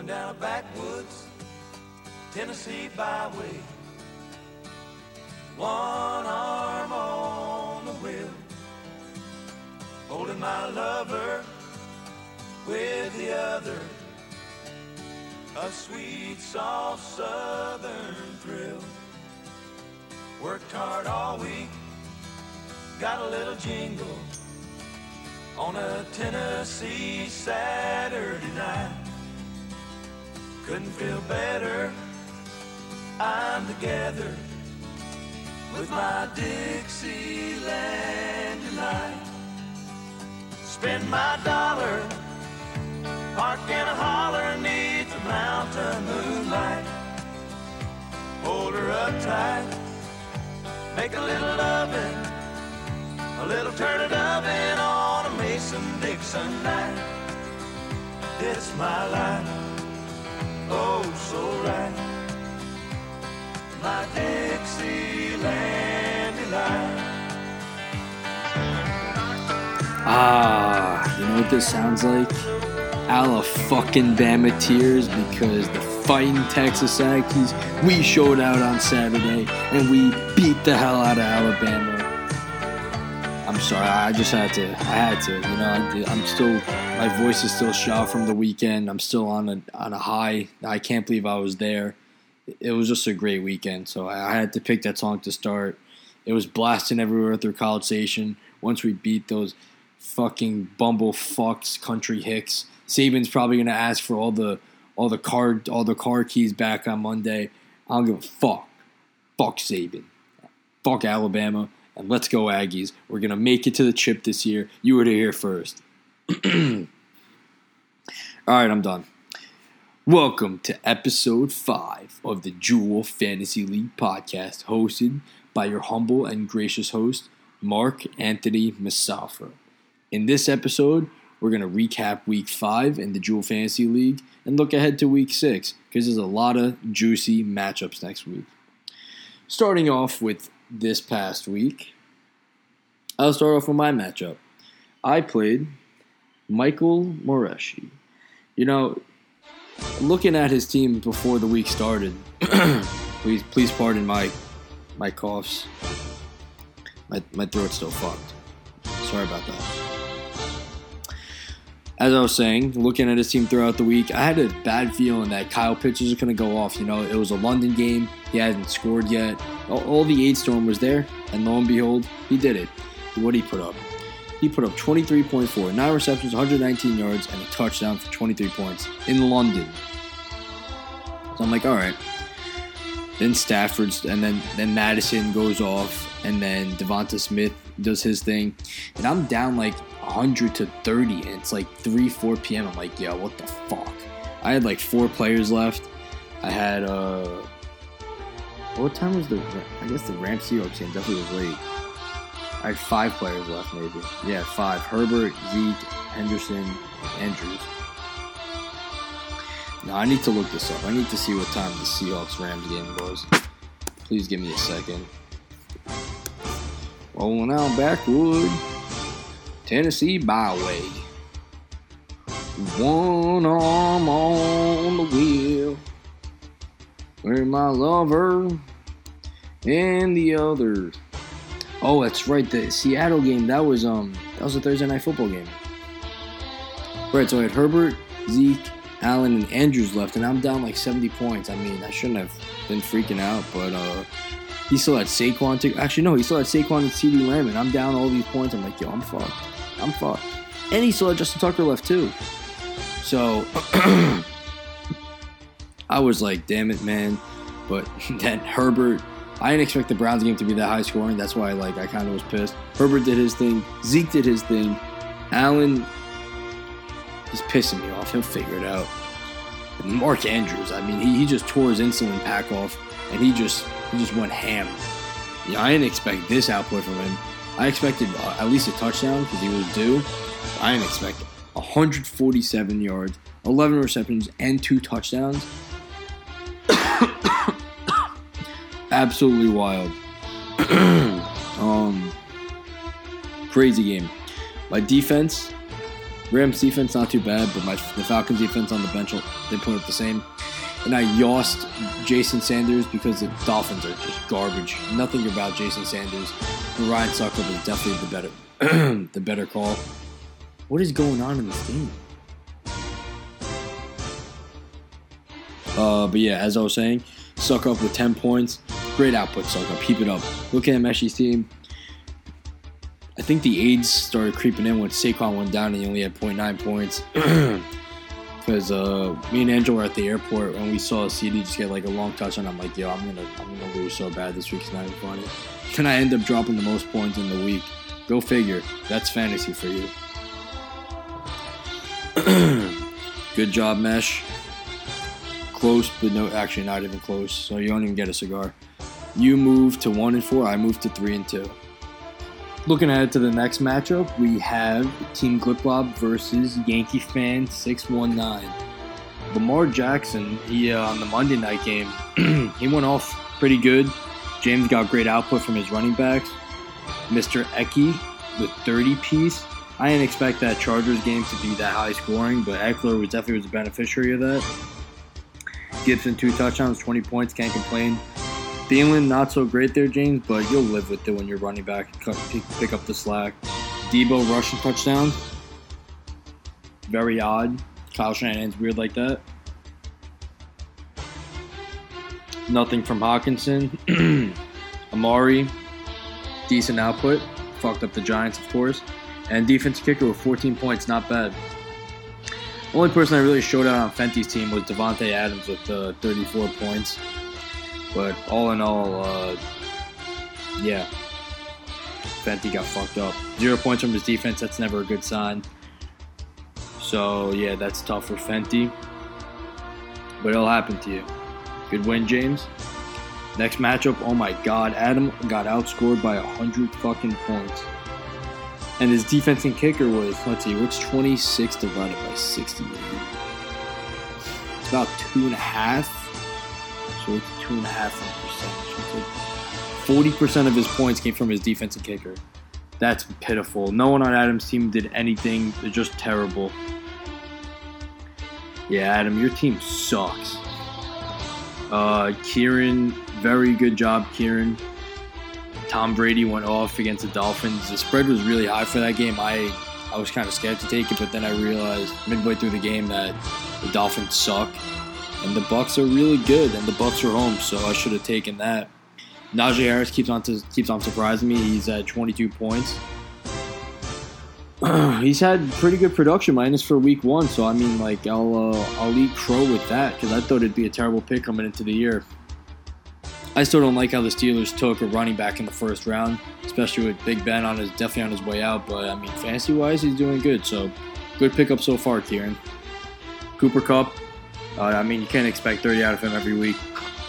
rolling down a backwoods Tennessee byway. One arm on the wheel, holding my lover with the other. A sweet, soft southern thrill. Worked hard all week, got a little jingle on a Tennessee Saturday night. Couldn't feel better. I'm together with my Dixieland delight. Spend my dollar, park in a holler neath the mountain moonlight. Hold her up tight, make a little loving, a little turning oven on a Mason-Dixon night. It's my life, oh so right my Dixieland delight. Ah, you know what this sounds like? Ala fucking Bama tears because the fighting Texas Aggies, we showed out on Saturday and we beat the hell out of Alabama. I'm sorry, I just had to. I had to. You know, I, I'm still. My voice is still shot from the weekend. I'm still on a on a high. I can't believe I was there. It was just a great weekend, so I, I had to pick that song to start. It was blasting everywhere through College Station. Once we beat those fucking bumble fucks, country hicks, Saban's probably gonna ask for all the all the card all the car keys back on Monday. I don't give a fuck. Fuck Saban. Fuck Alabama. And let's go Aggies. We're gonna make it to the chip this year. You were to hear first. all right, I'm done. Welcome to episode five of the Jewel Fantasy League podcast, hosted by your humble and gracious host, Mark Anthony Masafra. In this episode, we're going to recap week five in the Jewel Fantasy League and look ahead to week six because there's a lot of juicy matchups next week. Starting off with this past week, I'll start off with my matchup. I played Michael Moreshi. You know, looking at his team before the week started, please please pardon my my coughs. My my throat's still fucked. Sorry about that. As I was saying, looking at his team throughout the week, I had a bad feeling that Kyle Pitts was going to go off. You know, it was a London game. He hasn't scored yet. All, the aid storm was there, and lo and behold, he did it. What he put up? He put up 23.4, 9 receptions, 119 yards, and a touchdown for 23 points in London. So I'm like, all right. Then Stafford's, and then then Madison goes off, and then Devonta Smith does his thing, and I'm down like 100 to 30, and it's like 3, 4 p.m. I'm like, yo, what the fuck? I had like four players left. I had uh, what time was the? I guess the Rams Seahawks game definitely was late. I had five players left, maybe. Yeah, five. Herbert, Zeke, Henderson, Andrews. Now I need to look this up. I need to see what time the Seahawks Rams game was. Please give me a second. Rolling out backwood. Tennessee byway. One arm on the wheel. Where my lover and the other. Oh, that's right. The Seattle game. That was um. That was a Thursday night football game. Right. So I had Herbert, Zeke, Allen, and Andrews left, and I'm down like 70 points. I mean, I shouldn't have been freaking out, but uh, he still had Saquon. To, actually, no, he still had Saquon and CeeDee Lamb, and I'm down all these points. I'm like, yo, I'm fucked. I'm fucked. And he still had Justin Tucker left too. So I was like, damn it, man. But then Herbert, I didn't expect the Browns game to be that high scoring. That's why, like, I kind of was pissed. Herbert did his thing. Zeke did his thing. Allen, is pissing me off. He'll figure it out. And Mark Andrews, I mean, he, he just tore his insulin pack off, and he just he just went ham. Yeah, I didn't expect this output from him. I expected uh, at least a touchdown because he was due. I didn't expect 147 yards, 11 receptions, and two touchdowns. Absolutely wild. um, crazy game. My defense, Rams defense not too bad, but my the Falcons defense on the bench they put up the same. And I yossed Jason Sanders because the Dolphins are just garbage. Nothing about Jason Sanders. And Ryan Succop is definitely the better the better call. What is going on in this game? Uh, but yeah, as I was saying, Succop with 10 points. Great output, Succop. Keep it up. Look at Meshie's team. I think the aids started creeping in when Saquon went down and he only had 0.9 points. Because uh, me and Angel were at the airport and we saw CeeDee just get like a long touch, and I'm like, yo, I'm gonna, I'm gonna lose so bad this week. It's not even funny. I end up dropping the most points in the week. Go figure. That's fantasy for you. Good job, Mesh. Close, but no, actually not even close. So you don't even get a cigar. You move to one and four. I move to three and two. Looking ahead to the next matchup, we have Team Gliplob versus Yankee Fan 619. Lamar Jackson, he uh, on the Monday night game, he went off pretty good. James got great output from his running backs. Mr. Eki with 30 piece. I didn't expect that Chargers game to be that high scoring, but Ekeler was definitely was a beneficiary of that. Gibson two touchdowns, 20 points, can't complain. Thielen, not so great there, James, but you'll live with it when you're running back, pick up the slack. Deebo rushing touchdown. Very odd. Kyle Shanahan's weird like that. Nothing from Hockenson. Amari, decent output. Fucked up the Giants, of course. And defense kicker with 14 points, not bad. Only person I really showed out on Fenty's team was Davante Adams with uh, 34 points. But all in all, uh, yeah, Fenty got fucked up. Zero points from his defense. That's never a good sign. So yeah, that's tough for Fenty. But it'll happen to you. Good win, James. Next matchup, oh my god, Adam got outscored by 100 fucking points. And his defense and kicker was, let's see, what's 26 divided by 60? It's about two and a half so it's two and a half percentage. Forty percent of his points came from his defensive kicker. That's pitiful. No one on Adam's team did anything. They're just terrible. Yeah, Adam, your team sucks. Uh, Kieran, very good job, Kieran. Tom Brady went off against the Dolphins. The spread was really high for that game. I I was kind of scared to take it, but then I realized midway through the game that the Dolphins suck and the Bucks are really good, and the Bucks are home, so I should have taken that. Najee Harris keeps on to, keeps on surprising me. He's at 22 points. He's had pretty good production, minus for week one. So I mean, like I'll uh, I'll eat crow with that because I thought it'd be a terrible pick coming into the year. I still don't like how the Steelers took a running back in the first round, especially with Big Ben on his definitely on his way out. But I mean, fantasy wise, he's doing good. So good pickup so far, Kieran. Cooper Kupp, uh, I mean, you can't expect 30 out of him every week.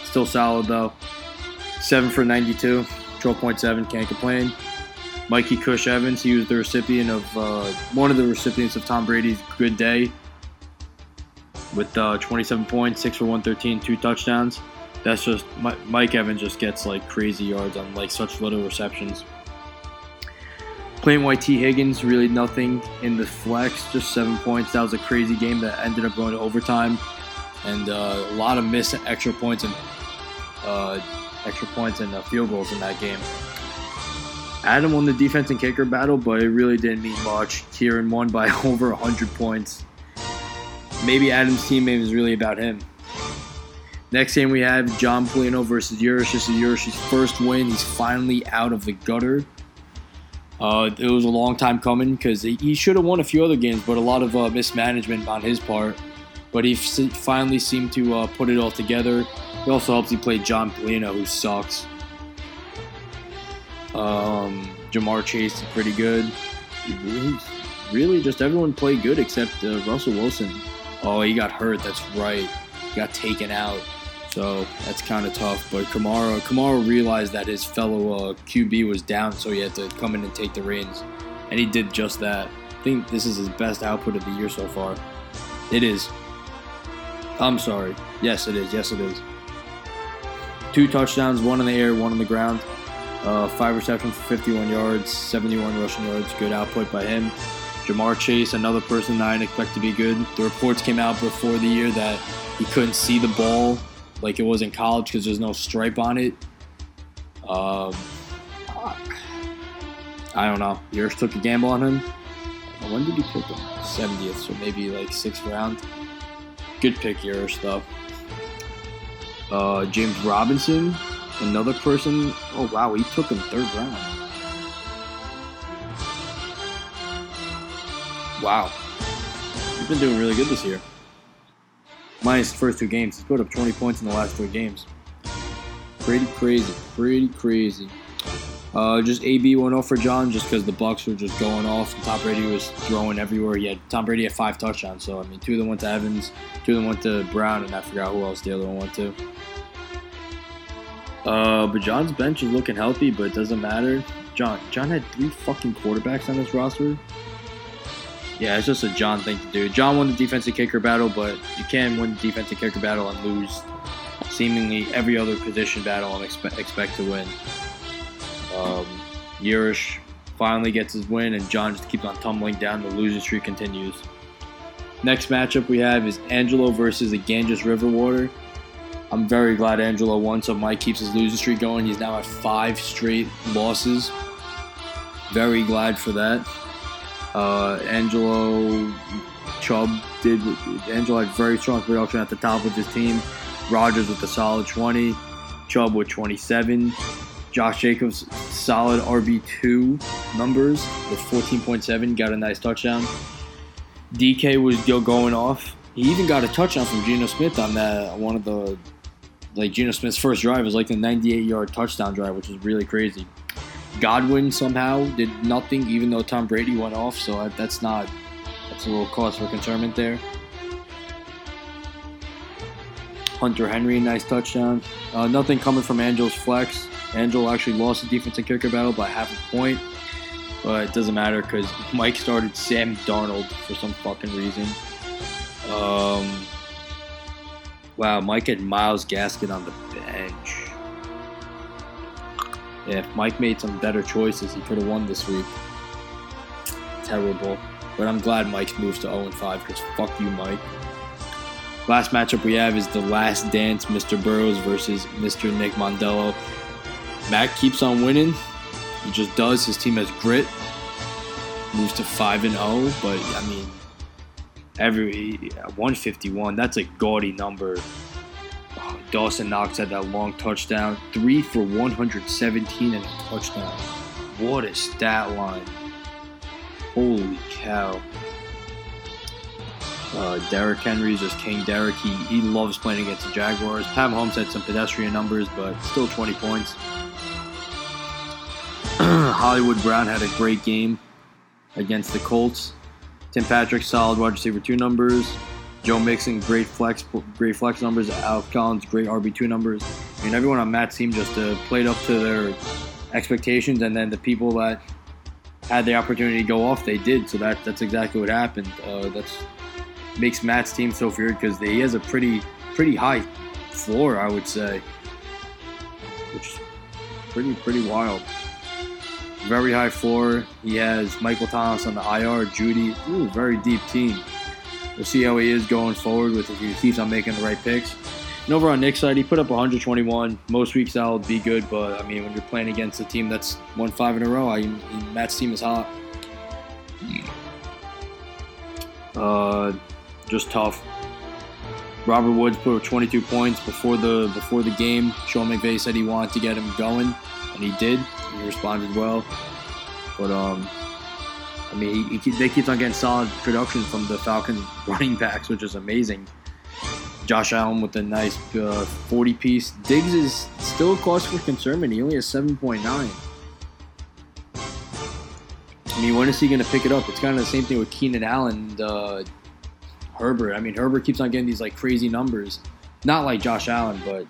Still solid, though. 7 for 92, 12.7, can't complain. Mikey Cush Evans, he was the recipient of uh, one of the recipients of Tom Brady's good day with uh, 27 points, 6 for 113, two touchdowns. That's just Mike Evans just gets like crazy yards on like such little receptions. Plain white T. Higgins, really nothing in the flex, just seven points. That was a crazy game that ended up going to overtime and uh, a lot of missed extra points and uh, extra points and uh, field goals in that game. Adam won the defense and kicker battle, but it really didn't mean much. Kieran won by over 100 points. Maybe Adam's teammate was really about him. Next game we have John Polino versus Yurish. This is Yurish's first win. He's finally out of the gutter. Uh, it was a long time coming because he, he should have won a few other games, but a lot of uh, mismanagement on his part but he finally seemed to uh, put it all together. He also helps he played John Polino, who sucks. Um, Ja'Marr Chase is pretty good. Really, really, just everyone played good except uh, Russell Wilson. Oh, he got hurt. That's right. He got taken out. So that's kind of tough. But Kamara, Kamara realized that his fellow uh, QB was down, so he had to come in and take the reins, and he did just that. I think this is his best output of the year so far. It is. I'm sorry. Yes, it is. Yes, it is. Two touchdowns, one in the air, one on the ground. Uh, five receptions for 51 yards, 71 rushing yards. Good output by him. Ja'Marr Chase, another person that I didn't expect to be good. The reports came out before the year that he couldn't see the ball like it was in college because there's no stripe on it. Um, I don't know. Yours took a gamble on him. When did he pick him? 70th, so maybe like sixth round. Good pick, yours though. Uh, James Robinson, another person. Oh wow, he took him third round. Wow, he's been doing really good this year. Minus the first two games, he's put up 20 points in the last three games. Pretty crazy, pretty crazy. Uh, just AB went off for John just because the Bucks were just going off. Tom Brady was throwing everywhere. He had Tom Brady had five touchdowns. So I mean, two of them went to Evans, two of them went to Brown, and I forgot who else the other one went to. Uh, but John's bench is looking healthy, but it doesn't matter. John, John had three fucking quarterbacks on this roster. Yeah, it's just a John thing to do. John won the defensive kicker battle, but you can win the defensive kicker battle and lose seemingly every other position battle and expect, expect to win. Um, finally gets his win, and John just keeps on tumbling down. The losing streak continues. Next matchup we have is Angelo versus the Ganges Riverwater. I'm very glad Angelo won, so Mike keeps his losing streak going. He's now at five straight losses. Very glad for that. Uh, Angelo Chubb did. Angelo had very strong production at the top of his team. Rogers with a solid 20. Chubb with 27. Josh Jacobs, solid RB2 numbers with 14.7, got a nice touchdown. DK was still going off. He even got a touchdown from Geno Smith on that one of the like Geno Smith's first drive was like the 98 yard touchdown drive, which was really crazy. Godwin somehow did nothing, even though Tom Brady went off. So that's not that's a little cause for concernment there. Hunter Henry, nice touchdown. Uh, nothing coming from Angel's flex. Angel actually lost the defensive kicker battle by half a point, but it doesn't matter because Mike started Sam Darnold for some fucking reason. Um, wow, Mike had Myles Gaskin on the bench. Yeah, if Mike made some better choices, he could have won this week. Terrible. But I'm glad Mike's moves to 0 5 because fuck you, Mike. Last matchup we have is the last dance Mr. Burrows versus Mr. Nick Mondello. Mac keeps on winning. He just does. His team has grit. Moves to 5 and 0, but I mean, every 151, that's a gaudy number. Oh, Dawson Knox had that long touchdown. 3 for 117 and a touchdown. What a stat line. Holy cow. Uh, Derrick Henry is just King Derrick. He, he loves playing against the Jaguars. Pat Mahomes had some pedestrian numbers, but still 20 points. Hollywood Brown had a great game against the Colts. Tim Patrick, solid wide receiver two numbers. Joe Mixon, great flex, great flex numbers. Alex Collins, great RB two numbers. I mean, everyone on Matt's team just uh, played up to their expectations, and then the people that had the opportunity to go off, they did. So that that's exactly what happened. Uh, that's makes Matt's team so weird because he has a pretty pretty high floor, I would say, which is pretty pretty wild. Very high floor. He has Michael Thomas on the IR, Judy. Ooh, very deep team. We'll see how he is going forward with if he keeps on making the right picks. And over on Nick's side, he put up 121. Most weeks that'll be good, but I mean, when you're playing against a team that's won five in a row, I, Matt's team is hot. Uh, just tough. Robert Woods put up 22 points before the before the game. Sean McVay said he wanted to get him going, and he did. He responded well. But um, I mean, he, he, they keep on getting solid production from the Falcons running backs, which is amazing. Josh Allen with a nice uh, 40 piece. Diggs is still a cause for concern, and he only has 7.9. I mean, when is he going to pick it up? It's kind of the same thing with Keenan Allen and uh, Herbert. I mean, Herbert keeps on getting these like crazy numbers. Not like Josh Allen, but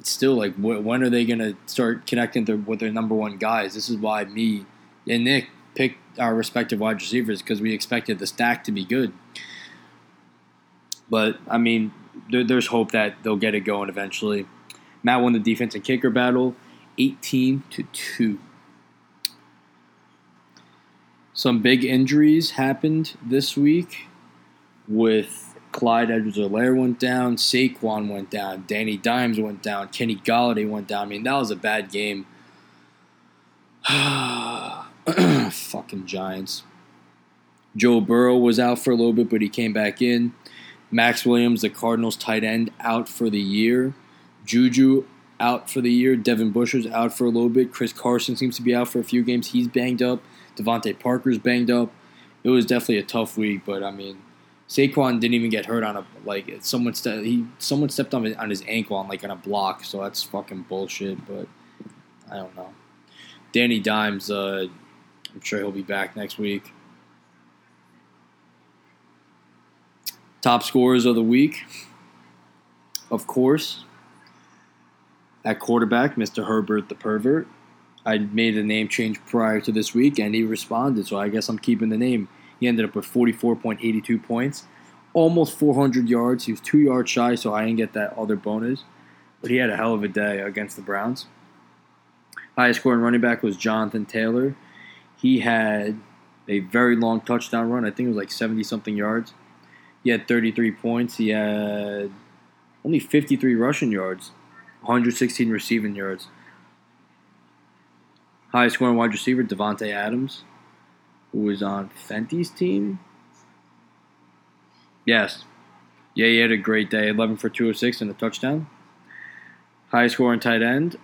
it's still like when are they going to start connecting with their number one guys? This is why me and Nick picked our respective wide receivers because we expected the stack to be good. But I mean, there, there's hope that they'll get it going eventually. Matt won the defense and kicker battle, 18 to two. Some big injuries happened this week with Clyde Edwards-Helaire went down, Saquon went down, Danny Dimes went down, Kenny Golladay went down. I mean, that was a bad game. Fucking Giants. Joe Burrow was out for a little bit, but he came back in. Maxx Williams, the Cardinals tight end, out for the year. Juju out for the year. Devin Bush's out for a little bit. Chris Carson seems to be out for a few games. He's banged up. DeVante Parker's banged up. It was definitely a tough week, but I mean, Saquon didn't even get hurt on a like someone ste- he someone stepped on his, on his ankle on like on a block, so that's fucking bullshit. But I don't know. Danny Dimes, uh, I'm sure he'll be back next week. Top scorers of the week, of course. At quarterback, Mr. Herbert the pervert. I made a name change prior to this week, and he responded, so I guess I'm keeping the name. He ended up with 44.82 points, almost 400 yards. He was two yards shy, so I didn't get that other bonus. But he had a hell of a day against the Browns. Highest scoring running back was Jonathan Taylor. He had a very long touchdown run. I think it was like 70 something yards. He had 33 points. He had only 53 rushing yards, 116 receiving yards. Highest scoring wide receiver, Davante Adams, who was on Fenty's team. Yes. Yeah, he had a great day. 11 for 206 and a touchdown. Highest scoring tight end,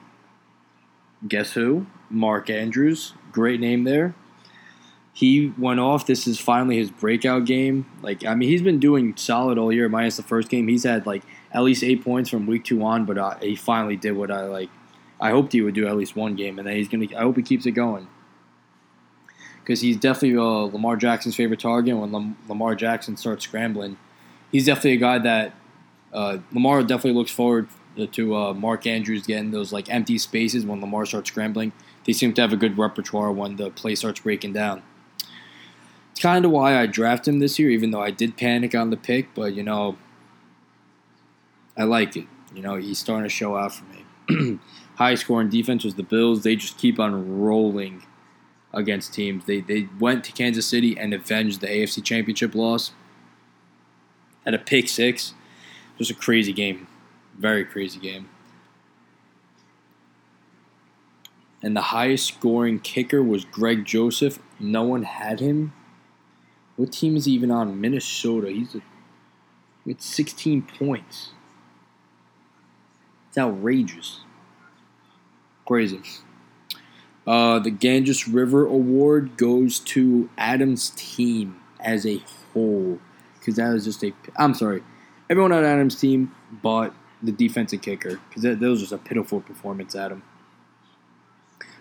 guess who? Mark Andrews. Great name there. He went off. This is finally his breakout game. Like, I mean, he's been doing solid all year, minus the first game. He's had, like, at least eight points from week two on, but uh, he finally did what I, like, I hoped he would do at least one game, and then he's gonna. I hope he keeps it going because he's definitely uh, Lamar Jackson's favorite target. When Lam- Lamar Jackson starts scrambling, he's definitely a guy that uh, Lamar definitely looks forward to uh, Mark Andrews getting those like empty spaces when Lamar starts scrambling. They seem to have a good repertoire when the play starts breaking down. It's kind of why I draft him this year, even though I did panic on the pick. But you know, I like it. You know, he's starting to show out for me. High scoring defense was the Bills. They just keep on rolling against teams. They they went to Kansas City and avenged the AFC Championship loss. At a pick six, was a crazy game, very crazy game. And the highest scoring kicker was Greg Joseph. No one had him. What team is he even on? Minnesota. He's a, with 16 points. It's outrageous. Crazy. Uh, the Ganges River Award goes to Adams' team as a whole because that was just a. I'm sorry, everyone on Adams' team, but the defensive kicker because that, that was just a pitiful performance. Adam.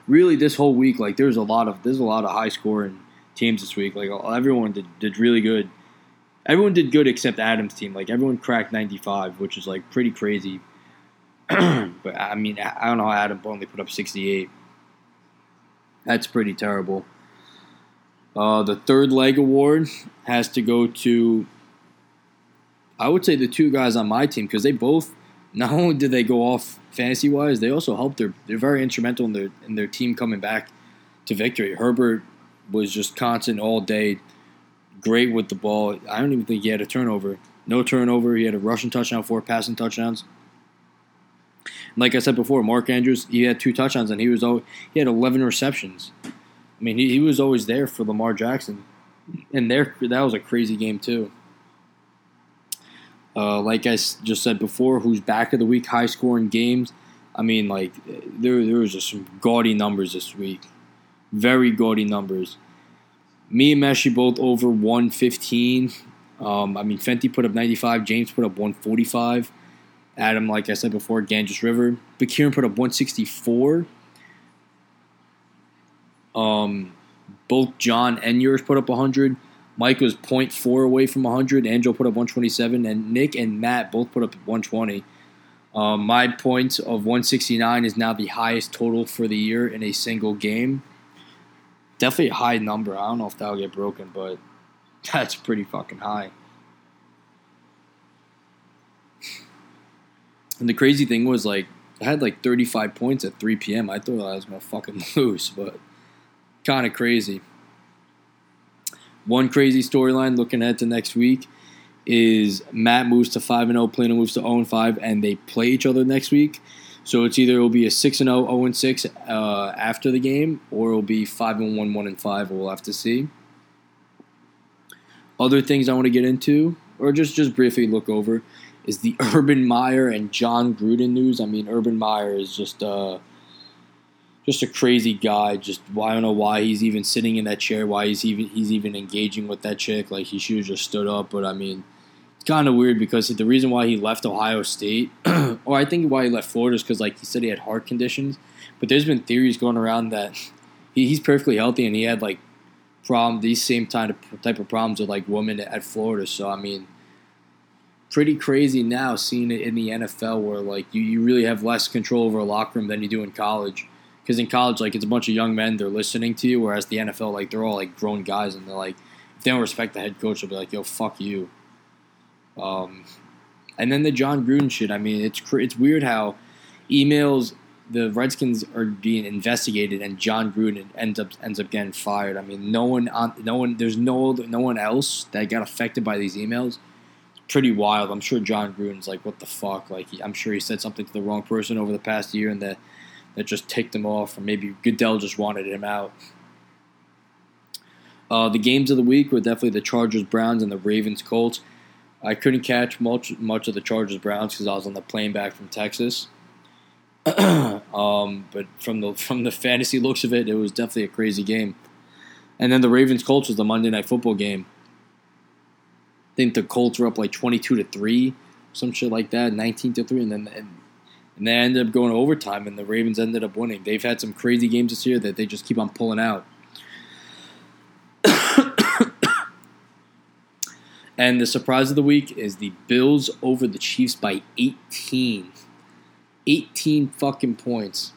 Really, this whole week, like there's a lot of there's a lot of high scoring teams this week. Like everyone did, did really good. Everyone did good except Adams' team. Like everyone cracked 95, which is like pretty crazy. but I mean, I don't know how Adam only put up 68. That's pretty terrible. Uh, the third leg award has to go to, I would say, the two guys on my team because they both, not only did they go off fantasy wise, they also helped their. They're very instrumental in their in their team coming back to victory. Herbert was just constant all day, great with the ball. I don't even think he had a turnover. No turnover. He had a rushing touchdown, four passing touchdowns. Like I said before, Mark Andrews he had two touchdowns and he was always, he had 11 receptions. I mean, he, he was always there for Lamar Jackson, and there that was a crazy game too. Uh, like I just said before, who's back of the week, high scoring games. I mean, like there there was just some gaudy numbers this week, very gaudy numbers. Me and Meshi both over 115. Um, I mean, Fenty put up 95. James put up 145. Adam, like I said before, Ganges River. Bakirin put up 164. Um, both John and yours put up 100. Mike was 0.4 away from 100. Angel put up 127. And Nick and Matt both put up 120. Um, my points of 169 is now the highest total for the year in a single game. Definitely a high number. I don't know if that'll get broken, but that's pretty fucking high. And the crazy thing was like I had like 35 points at 3 p.m. I thought I was gonna fucking lose, but kind of crazy. one crazy storyline looking ahead to next week is Matt moves to five and zero, Plano moves to zero and five, and they play each other next week. So it's either it'll be a six and 0, 0 and six uh, after the game, or it'll be five and one, one and five. We'll have to see. Other things I want to get into, or just just briefly look over, is the Urban Meyer and Jon Gruden news. I mean, Urban Meyer is just uh, just a crazy guy. Just I don't know why he's even sitting in that chair. Why he's even he's even engaging with that chick. Like he should have just stood up. But I mean, it's kind of weird because the reason why he left Ohio State, or I think why he left Florida, is because like he said he had heart conditions. But there's been theories going around that he, he's perfectly healthy and he had like problem these same type of type of problems with like women at Florida. So I mean, pretty crazy now seeing it in the NFL where like you, you really have less control over a locker room than you do in college. Because in college, like it's a bunch of young men, they're listening to you, whereas the NFL, like they're all like grown guys, and they're like, if they don't respect the head coach, they'll be like, "Yo, fuck you." Um, and then the Jon Gruden shit. I mean, it's it's weird how emails the Redskins are being investigated, and Jon Gruden ends up ends up getting fired. I mean, no one on no one there's no no one else that got affected by these emails. Pretty wild. I'm sure Jon Gruden's like, what the fuck? Like, he, I'm sure he said something to the wrong person over the past year, and that that just ticked him off, or maybe Goodell just wanted him out. Uh, the games of the week were definitely the Chargers Browns and the Ravens Colts. I couldn't catch much much of the Chargers Browns because I was on the plane back from Texas. um, but from the from the fantasy looks of it, it was definitely a crazy game. And then the Ravens Colts was the Monday Night Football game. Think the Colts were up like twenty two to three, some shit like that, nineteen to three, and then and, and they ended up going to overtime, and the Ravens ended up winning. They've had some crazy games this year that they just keep on pulling out. and the surprise of the week is the Bills over the Chiefs by 18. 18 fucking points.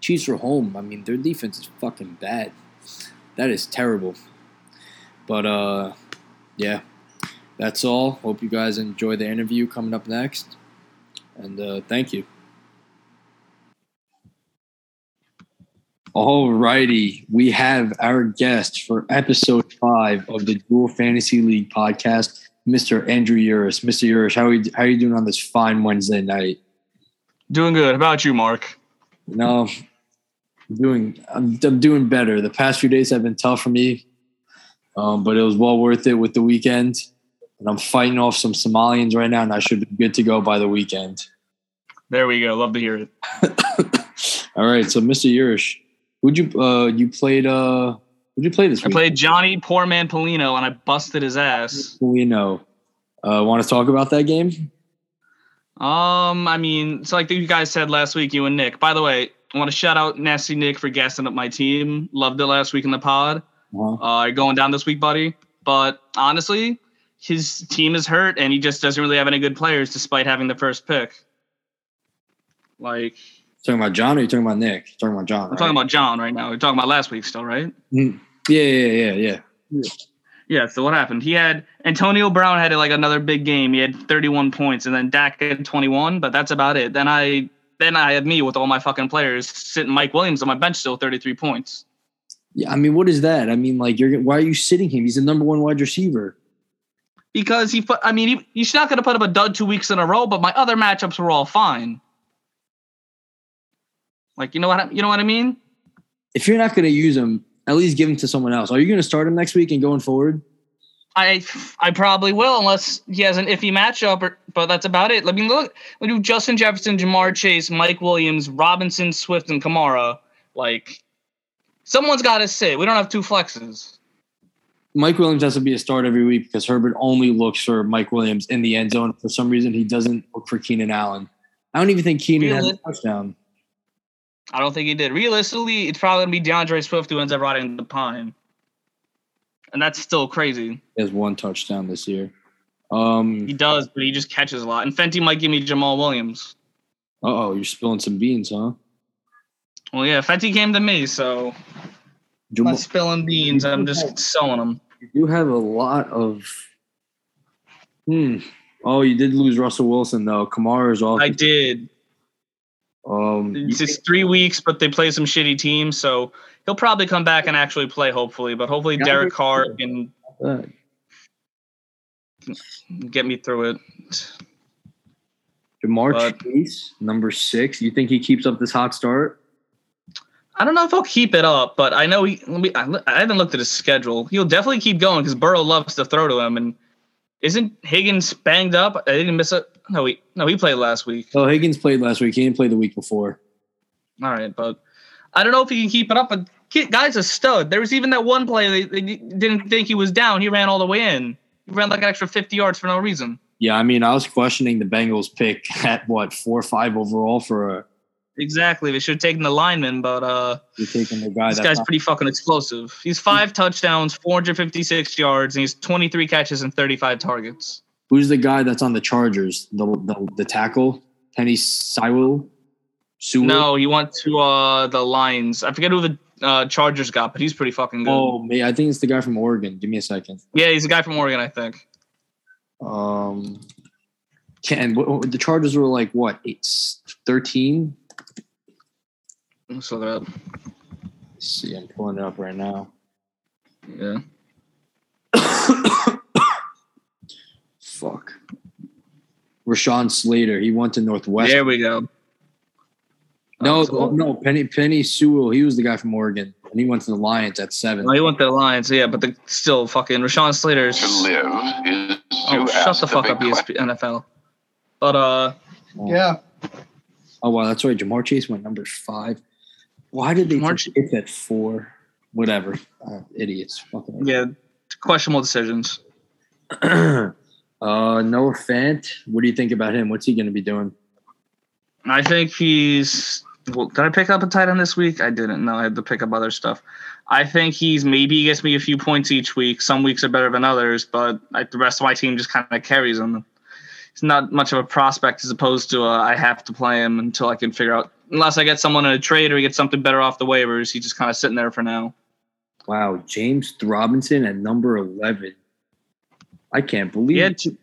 Chiefs are home. I mean, their defense is fucking bad. That is terrible. But uh yeah. That's all. Hope you guys enjoy the interview coming up next. And uh, thank you. Alrighty, we have our guest for episode five of the Dual Fantasy League podcast, Mr. Andrew Uris. Mr. Uris, how are you, how are you doing on this fine Wednesday night? Doing good. How about you, Mark? No, I'm doing I'm, I'm doing better. The past few days have been tough for me, um, but it was well worth it with the weekend. And I'm fighting off some Somalians right now, and I should be good to go by the weekend. There we go. Love to hear it. All right, so Mr. Urish, would you uh you played uh would you play this? I played Johnny Poor Man Polino, and I busted his ass. We know. Uh, want to talk about that game? Um, I mean, so like you guys said last week, you and Nick. By the way, I want to shout out Nasty Nick for gassing up my team. Loved it last week in the pod. Uh-huh. Uh, going down this week, buddy. But honestly, his team is hurt, and he just doesn't really have any good players, despite having the first pick. Like, talking about John, or you talking about Nick? You're talking about John. I'm right? talking about John right now. We're talking about last week still, right? Mm-hmm. Yeah, yeah, yeah, yeah, yeah. Yeah. So what happened? He had Antonio Brown had like another big game. He had 31 points, and then Dak had 21. But that's about it. Then I then I had me with all my fucking players sitting Mike Williams on my bench still 33 points. Yeah, I mean, what is that? I mean, like, you're why are you sitting him? He's the number one wide receiver. Because he put, I mean, he, he's not going to put up a dud two weeks in a row, but my other matchups were all fine. Like, you know what? I, you know what I mean? If you're not going to use him, at least give him to someone else. Are you going to start him next week and going forward? I I probably will unless he has an iffy matchup, or, but that's about it. Let me look. Let me do Justin Jefferson, Ja'Marr Chase, Mike Williams, Robinson, Swift, and Kamara. Like, someone's got to sit. We don't have two flexes. Mike Williams has to be a start every week because Herbert only looks for Mike Williams in the end zone. For some reason, he doesn't look for Keenan Allen. I don't even think Keenan has a touchdown. I don't think he did. Realistically, it's probably gonna be D'Andre Swift who ends up riding the pine, and that's still crazy. He has one touchdown this year. Um, he does, but he just catches a lot. And Fenty might give me Jamaal Williams. oh, you're spilling some beans, huh? Well, yeah, Fenty came to me, so I'm not spilling beans. I'm just selling them. You have a lot of. Hmm. Oh, you did lose Russell Wilson though. Kamara is off. I did. Um, it's just three weeks, but they play some shitty teams, so he'll probably come back and actually play. Hopefully, but hopefully Derek Carr can get me through it. Ja'Marr Chase, number six. You think he keeps up this hot start? I don't know if he'll keep it up, but I know he. Let me, I, I haven't looked at his schedule. He'll definitely keep going because Burrow loves to throw to him. And isn't Higgins banged up? I didn't miss it. No, he no he played last week. Oh, Higgins played last week. He didn't play the week before. All right, but I don't know if he can keep it up. But guy's a stud. There was even that one play they, they didn't think he was down. He ran all the way in. He ran like an extra fifty yards for no reason. Yeah, I mean, I was questioning the Bengals pick at what four or five overall for a. Exactly. They should have taken the lineman, but uh, You're taking the guy this guy's not- pretty fucking explosive. He's five touchdowns, 456 yards, and he's 23 catches and 35 targets. Who's the guy that's on the Chargers? The the, the tackle, Penei Sewell. Sewell? No, he went to uh the Lions. I forget who the uh, Chargers got, but he's pretty fucking good. Oh, me. I think it's the guy from Oregon. Give me a second. Yeah, he's a guy from Oregon, I think. Um, can the Chargers were like what? Eight, 13? Let's look it up. Let's see, I'm pulling it up right now. Yeah. Fuck. Rashawn Slater. He went to Northwest. There we go. no, Oh, no, Penei Penei Sewell. He was the guy from Oregon, and he went to the Lions at seven. No, he went to the Lions, yeah, but the still fucking Rashawn Slater's. to live is to Oh, shut ask the fuck up, ESP, NFL. But uh, yeah, Oh wow, that's right. Ja'Marr Chase went number five. Why did they take it at four? Whatever, uh, idiots. Fucking yeah, questionable decisions. uh, Noah Fant. What do you think about him? What's he going to be doing? I think he's. Well, did I pick up a tight end this week? I didn't. No, I had to pick up other stuff. I think he's maybe he gets me a few points each week. Some weeks are better than others, but I, the rest of my team just kind of carries him. He's not much of a prospect as opposed to uh, I have to play him until I can figure out. Unless I get someone in a trade or he gets something better off the waivers, he's just kind of sitting there for now. Wow, James Robinson at number eleven. I can't believe. He had two,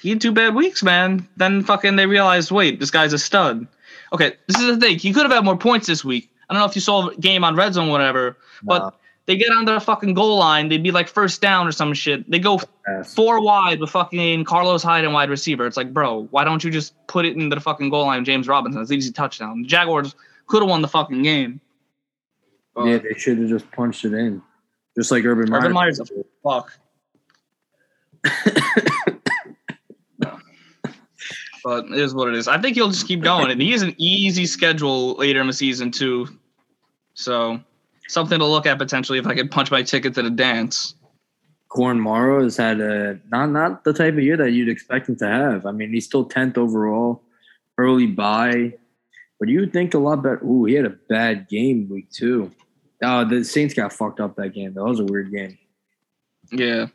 he had two bad weeks, man. Then fucking they realized, wait, this guy's a stud. Okay, this is the thing. He could have had more points this week. I don't know if you saw a game on Red Zone, or whatever, but Nah, they get on their fucking goal line. They'd be like first down or some shit. They go pass. four wide with fucking Carlos Hyde and wide receiver. It's like, bro, why don't you just put it into the fucking goal line, James Robinson? It's an easy touchdown. The Jaguars could have won the fucking game. But yeah, they should have just punched it in, just like Urban Meyer. Urban Meyer's a fuck. but it is what it is. I think he'll just keep going. And he has an easy schedule later in the season too. So something to look at potentially if I could punch my ticket to the dance. Kamara has had a not not the type of year that you'd expect him to have. I mean, he's still tenth overall, early buy, but you would think a lot better. Ooh, he had a bad game week two. Uh, the Saints got fucked up that game. That was a weird game. Yeah.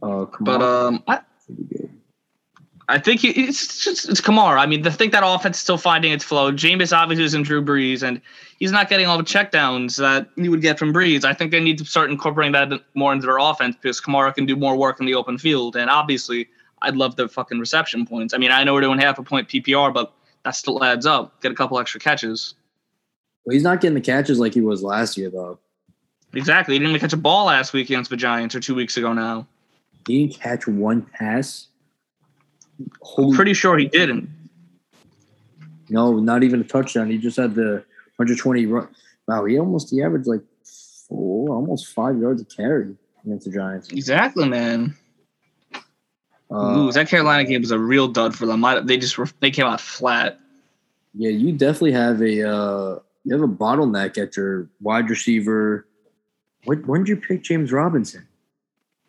Uh, come But um I, I think he, it's just it's Kamara. I mean, I think that offense is still finding its flow. Jameis obviously isn't Drew Brees, and he's not getting all the checkdowns that you would get from Brees. I think they need to start incorporating that more into their offense because Kamara can do more work in the open field. And obviously, I'd love the fucking reception points. I mean, I know we're doing half a point PPR, but that still adds up. Get a couple extra catches. well, he's not getting the catches like he was last year though. Exactly. He didn't even catch a ball last week against the Giants or two weeks ago now. He didn't catch one pass. I'm Holy pretty sure he didn't. no, not even a touchdown. He just had the 120 run. Wow, he almost he averaged like four, almost five yards a carry against the Giants. Exactly, man. Uh, Ooh, that Carolina game was a real dud for them. I, they just were, they came out flat. Yeah, you definitely have a uh, you have a bottleneck at your wide receiver. What when did you pick James Robinson?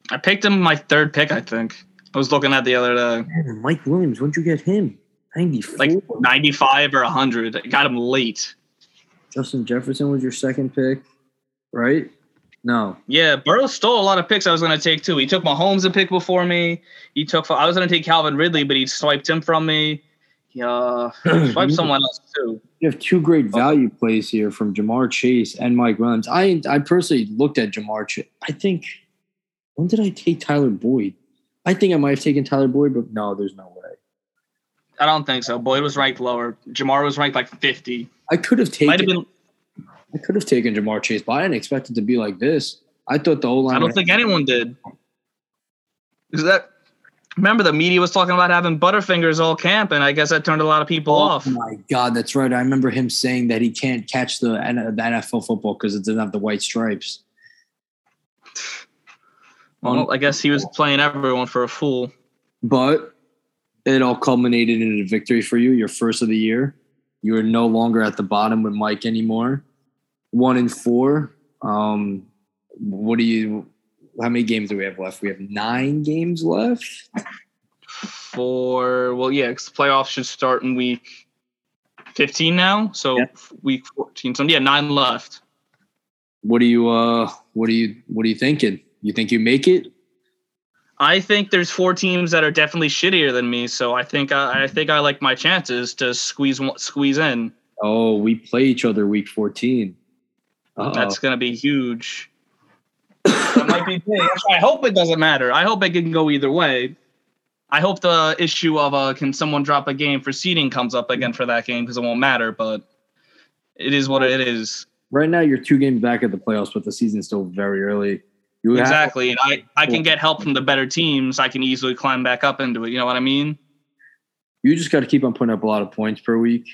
I picked him my third pick. I think I was looking at the other day, Man, Mike Williams, when'd you get him? Ninety four. like ninety five or hundred. I got him late. Justin Jefferson was your second pick, right? No, Yeah, Burrow stole a lot of picks. I was going to take too. He took Mahomes a pick before me. He took. I was going to take Calvin Ridley, but he swiped him from me. Yeah, uh, swiped someone else too. you have two great value plays here from Ja'Marr Chase and Mike Williams. I I personally looked at Ja'Marr Chase. I think when did I take Tyler Boyd? I think I might have taken Tyler Boyd, but no, there's no way. I don't think so. Boyd was ranked lower. Ja'Marr was ranked like 50. I could have Might have taken. been. I could have taken Ja'Marr Chase, but I didn't expect it to be like this. I thought the O line. I don't think anyone did. Is that? Remember, the media was talking about having Butterfingers all camp, and I guess that turned a lot of people Oh off. my god, that's right. I remember him saying that he can't catch the, N- the NFL football because it doesn't have the white stripes. Well, I guess he was playing everyone for a fool. But it all culminated in a victory for you, your first of the year. You are no longer at the bottom with Mike anymore. One in four. Um, what do you? How many games do we have left? We have nine games left. For well, yeah, 'cause the playoffs should start in week 15 now. So Yeah. week 14. So yeah, nine left. What do you? Uh, what are you? What are you thinking? You think you make it? I think there's four teams that are definitely shittier than me. So I think I, I think I like my chances to squeeze one- squeeze in. Oh, we play each other week fourteen. Uh-oh. That's gonna be huge. that might be big. I hope it doesn't matter. I hope it can go either way. I hope the issue of uh, can someone drop a game for seeding comes up again for that game because it won't matter. But it is what it is. right now you're two games back at the playoffs, but the season's still very early. You have- Exactly, and I I can get help from the better teams. I can easily climb back up into it. You know what I mean? you just got to keep on putting up a lot of points per week.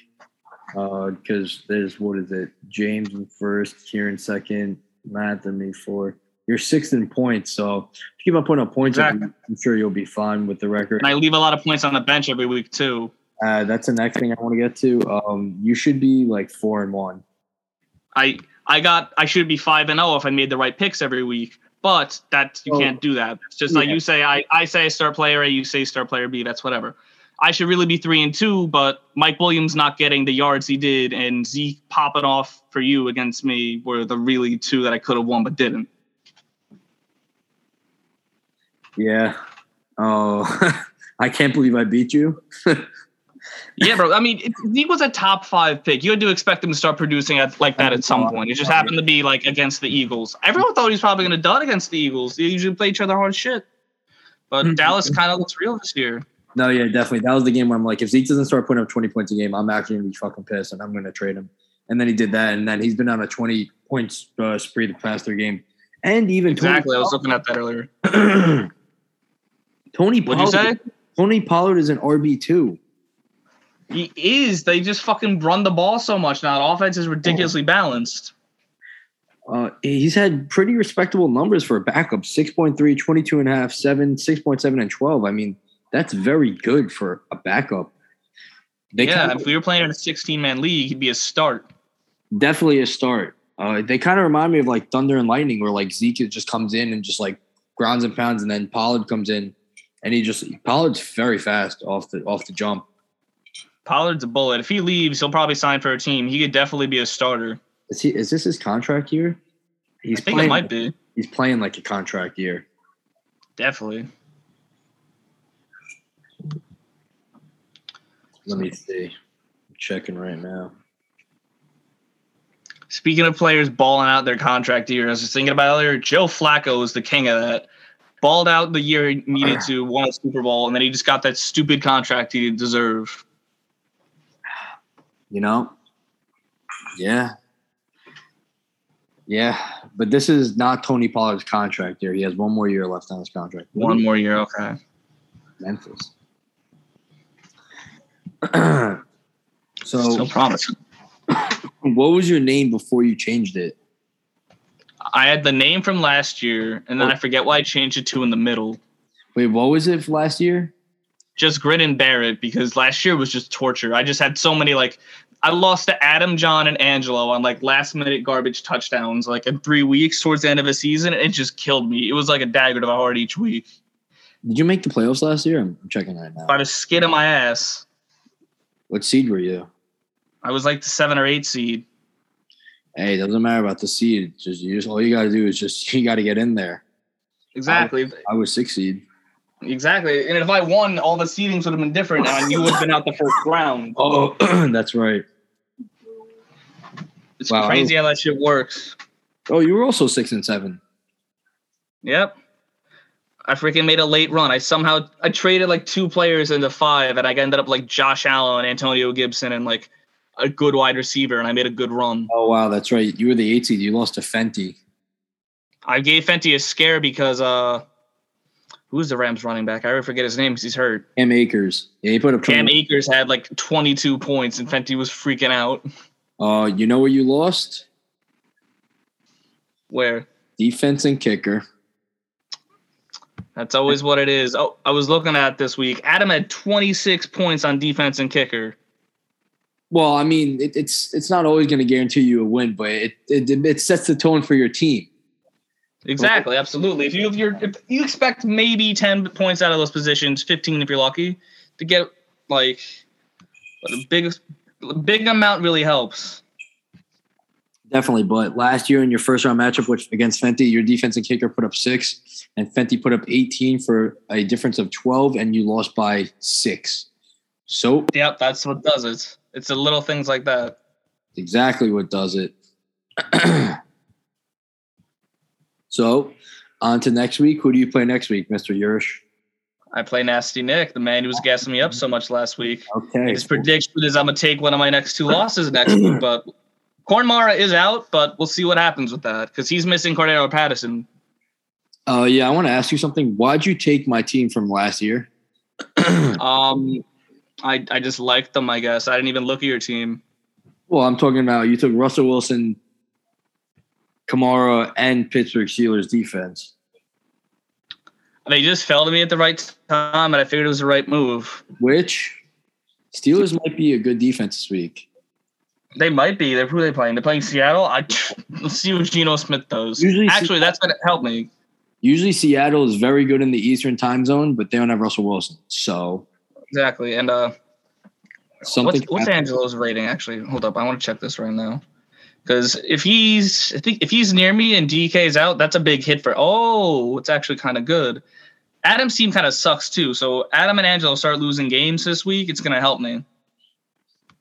Because there's what is it? James in first, Kieran second, Matt and me fourth. You're sixth in points, so if you keep on putting up points. Exactly. week, I'm sure you'll be fine with the record. And I leave a lot of points on the bench every week too. Uh, that's the next thing I want to get to. Um, you should be like four and one. I I got I should be five and zero if I made the right picks every week. But that you Oh. can't do that. It's just like you say I I say star player A, you say star player B. That's whatever. I should really be three and two, but Mike Williams not getting the yards he did and Zeke popping off for you against me were the really two that I could have won but didn't. Yeah. Oh, I can't believe I beat you. Yeah, bro. I mean, Zeke was a top five pick. You had to expect him to start producing at, like that at some point. It just happened to be like against the Eagles. Everyone thought he was probably going to dud against the Eagles. They usually play each other hard shit. But Mhm. Dallas kind of looks real this year. No, yeah, definitely. That was the game where I'm like, if Zeke doesn't start putting up 20 points a game, I'm actually gonna be fucking pissed, and I'm gonna trade him. And then he did that, and then he's been on a 20 points uh, spree the past three games. and even Exactly. I was looking at that earlier. Tony. Tony Pollard. say? Tony Pollard is an RB two. He is. They just fucking run the ball so much now. The offense is ridiculously balanced. Uh, he's had pretty respectable numbers for a backup 6.3, 22 and a half, 7, 6.7, and 12. I mean, that's very good for a backup. They yeah, kind if we were playing in a 16 man league, he'd be a start. definitely a start. Uh, they kind of remind me of like Thunder and Lightning, where like Zeke just comes in and just like grounds and pounds, and then Pollard comes in, and he just Pollard's very fast off the off the jump. Pollard's a bullet. If he leaves, he'll probably sign for a team. He could definitely be a starter. Is he? Is this his contract year? He's I think playing. it might be. He's playing like a contract year. Definitely. Let me see. I'm checking right now. Speaking of players balling out their contract year, I was just thinking about earlier, Joe Flacco is the king of that. Balled out the year he needed to, won a Super Bowl, and then he just got that stupid contract he didn't deserve. You know? Yeah. Yeah. But this is not Tony Pollard's contract year. He has one more year left on his contract. One more year, okay. Memphis. Still so, promising. what was your name before you changed it? I had the name from last year, and then oh. I forget why I changed it to in the middle. Wait, what was it for last year? Just grin and bear it because last year was just torture. I just had so many like I lost to Adam, John, and Angelo on like last minute garbage touchdowns like in three weeks towards the end of a season. It just killed me. It was like a dagger to my heart each week. Did you make the playoffs last year? I'm checking right now. By the skin of my ass. What seed were you? I was like the seven or eight seed. Hey, it doesn't matter about the seed. Just you just all you gotta do is just you gotta get in there. Exactly. I was six seed. Exactly. And if I won, all the seedings would have been different and you would have been out the first round. Oh, that's right. It's Wow. crazy how that shit works. Oh, you were also six and seven. Yep. I freaking made a late run. I somehow I traded like two players into five, and I ended up like Josh Allen, Antonio Gibson, and like a good wide receiver, and I made a good run. Oh wow, that's right. You were the eight seed. You lost to Fenty. I gave Fenty a scare because uh, who's the Rams running back? I already forget his name because he's hurt. Cam Akers. Yeah, he put up. Cam Akers had like 22 points, and Fenty was freaking out. Uh, you know where you lost? Where? Defense and kicker. That's always what it is. Oh, I was looking at this week. Adam had 26 points on defense and kicker. Well, I mean, it, it's it's not always going to guarantee you a win, but it, it it sets the tone for your team. Exactly, absolutely. If you if you're if you expect maybe 10 points out of those positions, 15 if you're lucky, to get like a big big amount really helps. Definitely, but last year in your first round matchup which against Fenty, your defense and kicker put up six, and Fenty put up 18 for a difference of 12, and you lost by six. So, yep, that's what does it. It's the little things like that. Exactly what does it. so, on to next week. Who do you play next week, Mr. Yurish? I play Nasty Nick, the man who was gassing me up so much last week. Okay. His prediction is I'm gonna take one of my next two losses next week, but Kamara is out, but we'll see what happens with that because he's missing Cordarrelle Patterson. Oh uh, yeah, I want to ask you something. Why'd you take my team from last year? um, I I just liked them. I guess I didn't even look at your team. Well, I'm talking about you took Russell Wilson, Kamara, and Pittsburgh Steelers defense. They just fell to me at the right time, and I figured it was the right move. Which Steelers might be a good defense this week. They might be. They're who are they playing? They're playing Seattle. I let's see what Geno Smith does. Usually, actually, that's gonna help me. Usually, Seattle is very good in the Eastern Time Zone, but they don't have Russell Wilson. So exactly, and uh, something. What's, what's Angelo's rating? Actually, hold up. I want to check this right now. Because if he's, I think if he's near me and DK's out, that's a big hit for. Oh, it's actually kind of good. Adam's team kind of sucks too. So Adam and Angelo start losing games this week. It's gonna help me.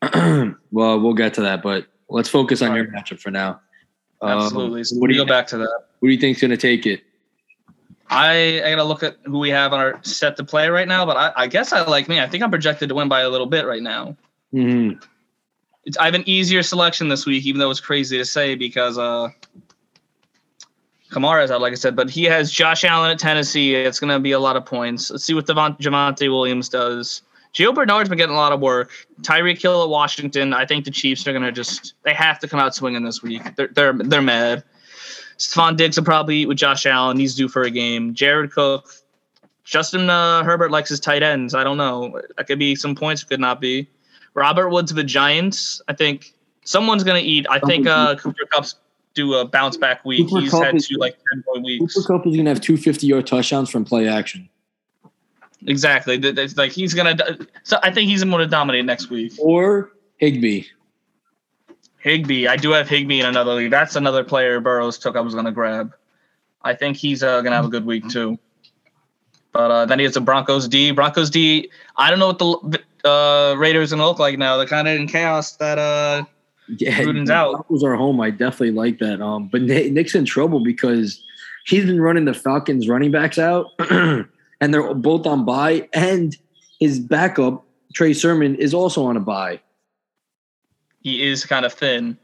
well, we'll get to that, but let's focus on your matchup for now. Absolutely. Um, so what do you go back to that? Who do you think's going to take it? I, I got to look at who we have on our set to play right now, but I, I guess I like me. I think I'm projected to win by a little bit right now. Mm-hmm. I have an easier selection this week, even though it's crazy to say because uh, Kamara's out, like I said, but he has Josh Allen at Tennessee. It's going to be a lot of points. Let's see what Devont, Javonte Williams does. Gio Bernard's been getting a lot of work. Tyreek Hill at Washington. I think the Chiefs are gonna just they have to come out swinging this week. They're they're they're mad. Stefon Diggs will probably eat with Josh Allen. He's due for a game. Jared Cook. Justin uh, Herbert likes his tight ends. I don't know. That could be some points. Could not be. Robert Woods of the Giants. I think someone's gonna eat. I think uh, Cooper Kupp's do a bounce back week. Cooper He's Kupp had two like ten point weeks. Cooper Kupp is gonna have two 50 yard touchdowns from play action. Exactly. It's Like he's gonna. So I think he's going to dominate next week. Or Higbee. Higbee. I do have Higbee in another league. That's another player Burrows took. I was gonna grab. I think he's uh, gonna have a good week too. But uh, then he has the Broncos D. Broncos D. I don't know what the uh, Raiders gonna look like now. They're kind of in chaos. That uh, yeah, Gruden's out. Broncos are home. I definitely like that. Um, but Nick's in trouble because he's been running the Falcons running backs out. and they're both on bye, and his backup Trey Sermon is also on a bye. He is kind of thin.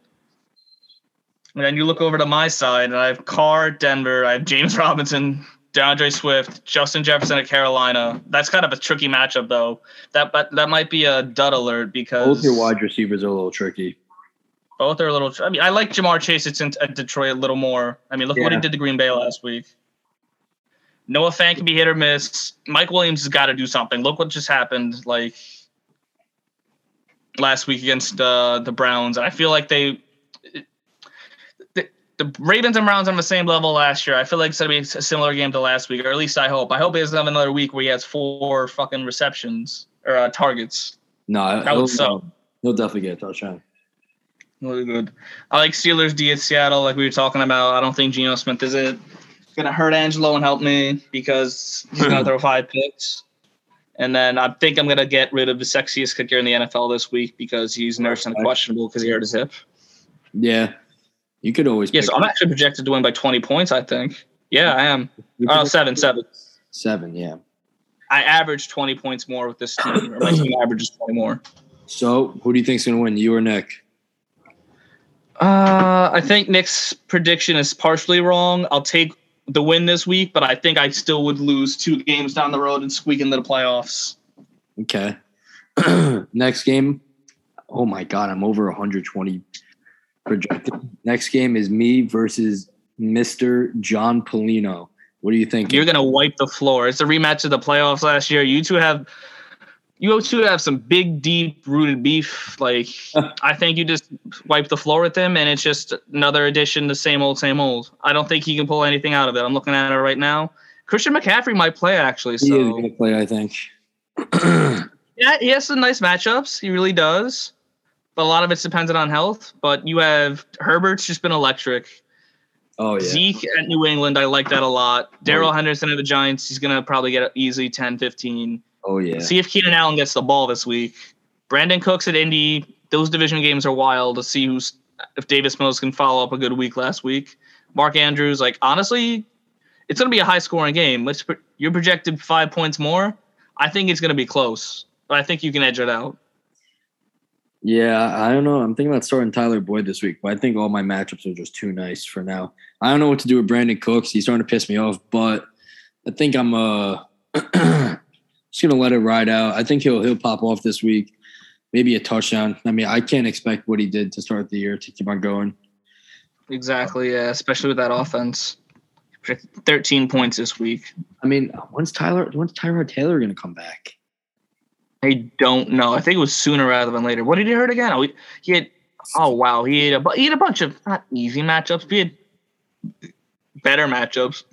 And then you look over to my side, and I have Carr, Denver. I have James Robinson, D'Andre Swift, Justin Jefferson at Carolina. That's kind of a tricky matchup, though. That but that might be a dud alert because both your wide receivers are a little tricky. Both are a little. I mean, I like Ja'Marr Chase it's at Detroit a little more. I mean, look yeah. what he did to Green Bay last week. Noah Fant can be hit or miss. Mike Williams has got to do something. Look what just happened, like last week against uh, the Browns. I feel like they, the, Ravens and Browns are on the same level last year. I feel like it's gonna be a similar game to last week, or at least I hope. I hope he doesn't have another week where he has four fucking receptions or uh, targets. No, that would suck. He'll definitely get a touchdown. Really good. I like Steelers D at Seattle, like we were talking about. I don't think Geno Smith is it gonna hurt Angelo and help me because he's gonna throw five picks. And then I think I'm gonna get rid of the sexiest kicker in the NFL this week because he's nursing a questionable because he hurt his hip. Yeah, you could always. Yes, yeah, so I'm actually projected to win by 20 points. I think. Yeah, I am. Oh, seven, seven. Seven, yeah. I average 20 points more with this team, my team averages 20 more. So, who do you think's going to win, you or Nick? Uh, I think Nick's prediction is partially wrong. I'll take the win this week, but I think I still would lose two games down the road and squeak into the playoffs. Okay. Next game. Oh my God, I'm over 120 projected. Next game is me versus Mr. John Polino. What do you think? You're gonna wipe the floor. It's a rematch of the playoffs last year. You two have you two have some big, deep rooted beef. Like I think you just wipe the floor with him, and it's just another addition to same old, same old. I don't think he can pull anything out of it. I'm looking at it right now. Christian McCaffrey might play actually. So he is gonna play, I think. yeah, he has some nice matchups. He really does. But a lot of it's dependent on health. But you have Herbert's just been electric. Oh yeah. Zeke at New England, I like that a lot. Darrell Henderson at the Giants, he's gonna probably get easy 10, 15. Oh yeah. See if Keenan Allen gets the ball this week. Brandin Cooks at Indy. Those division games are wild to see who's if Davis Mills can follow up a good week last week. Mark Andrews, like honestly, it's gonna be a high scoring game. Let's you're projected five points more. I think it's gonna be close, but I think you can edge it out. Yeah, I don't know. I'm thinking about starting Tyler Boyd this week, but I think all my matchups are just too nice for now. I don't know what to do with Brandin Cooks. He's starting to piss me off, but I think I'm uh just gonna let it ride out. I think he'll he'll pop off this week. Maybe a touchdown. I mean, I can't expect what he did to start the year to keep on going. Exactly, yeah, especially with that offense. 13 points this week. I mean, when's Tyler when's Tyrod Taylor gonna come back? I don't know. I think it was sooner rather than later. What did he hurt again? Oh, he, he had. Oh wow, he had a he had a bunch of not easy matchups. He had better matchups.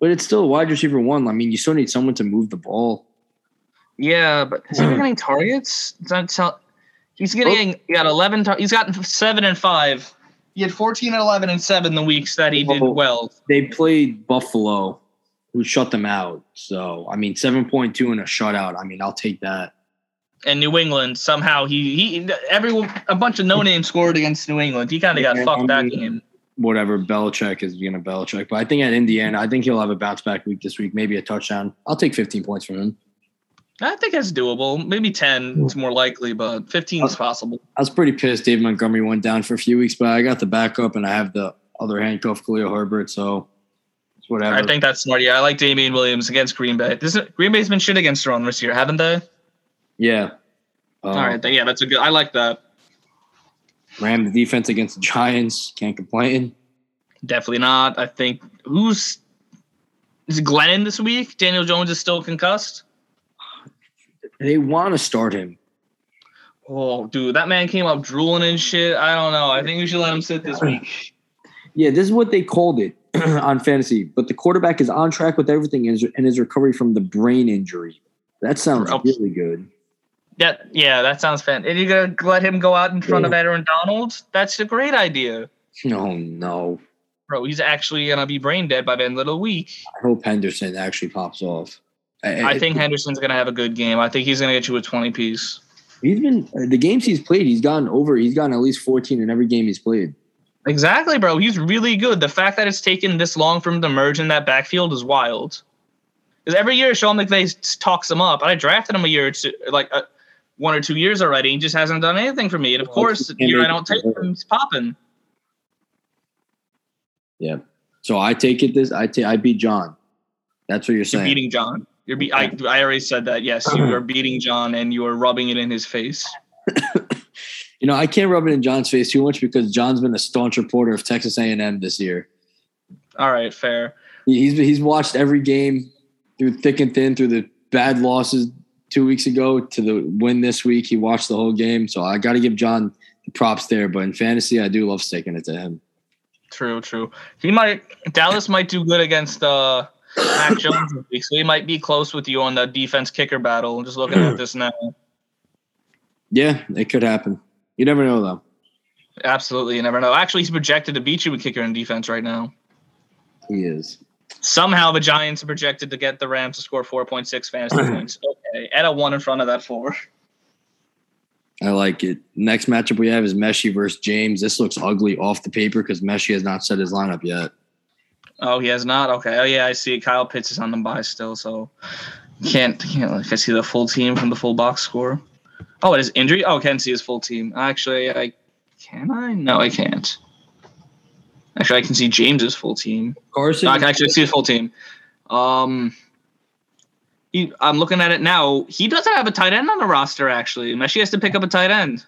But it's still a wide receiver one. I mean, you still need someone to move the ball. Yeah, but is he hmm. getting targets? Tell, he's getting. Oh. He got eleven. Tar- he's gotten seven and five. He had fourteen and eleven and seven the weeks that he did oh. well. They played Buffalo who shut them out. So I mean, seven point two in a shutout. I mean, I'll take that. And New England somehow he he everyone a bunch of no names scored against New England. He kind of got fucked I mean, that game. Whatever, Belichick is gonna Belichick, but I think at Indiana, I think he'll have a bounce back week this week, maybe a touchdown. I'll take 15 points from him. I think that's doable. Maybe 10 is more likely, but 15 is possible. I was pretty pissed Dave Montgomery went down for a few weeks, but I got the backup and I have the other handcuff, Khalil Herbert. So whatever. I think that's smart. Yeah, I like Damien Williams against Green Bay. This is, Green Bay's been shit against the run this year, haven't they? Yeah. Um, All right. Yeah, that's a good. I like that. Rams defense against the Giants. Can't complain. Definitely not. I think who's is Glennon this week? Daniel Jones is still concussed. They want to start him. Oh, dude, that man came up drooling and shit. I don't know. I think we should let him sit this week. Yeah, this is what they called it on fantasy. But the quarterback is on track with everything and his recovery from the brain injury. That sounds really good. Yeah, yeah, that sounds fan. And you're gonna let him go out in front yeah. of Aaron Donald? That's a great idea. No, oh, no, bro, he's actually gonna be brain dead by the end of the week. I hope Henderson actually pops off. I, I think Henderson's gonna have a good game. I think he's gonna get you a twenty piece. He's been the games he's played. He's gotten over. He's gotten at least fourteen in every game he's played. Exactly, bro. He's really good. The fact that it's taken this long for him to merge in that backfield is wild. Because every year Sean McVay talks him up. I drafted him a year or two, like uh, one or two years already. He just hasn't done anything for me. And of well, course, the year I don't take him, he's popping. Yeah. So I take it this. I take. I beat John. That's what you're saying. You're beating John. You're be. I. I already said that. Yes, you are beating John, and you are rubbing it in his face. you know, I can't rub it in John's face too much because John's been a staunch reporter of Texas A&M this year. All right, fair. He's he's watched every game through thick and thin, through the bad losses two weeks ago to the win this week. He watched the whole game, so I got to give John the props there. But in fantasy, I do love sticking it to him. True, true. He might Dallas might do good against uh Mac Jones this week, so he might be close with you on the defense kicker battle. Just looking at this now. Yeah, it could happen. You never know, though. Absolutely, you never know. Actually, he's projected to beat you with kicker and defense right now. He is. Somehow the Giants are projected to get the Rams to score 4.6 fantasy points. Okay, add a one in front of that four. I like it. Next matchup we have is Messi versus James. This looks ugly off the paper because Messi has not set his lineup yet. Oh, he has not. Okay. Oh yeah, I see. it. Kyle Pitts is on the buy still, so can't can't like I see the full team from the full box score. Oh, it is injury. Oh, I can see his full team. Actually, I can I? No, I can't. Actually, I can see James's full team. Carson. No, I can actually see his full team. Um, he, I'm looking at it now. He doesn't have a tight end on the roster. Actually, Messi has to pick up a tight end.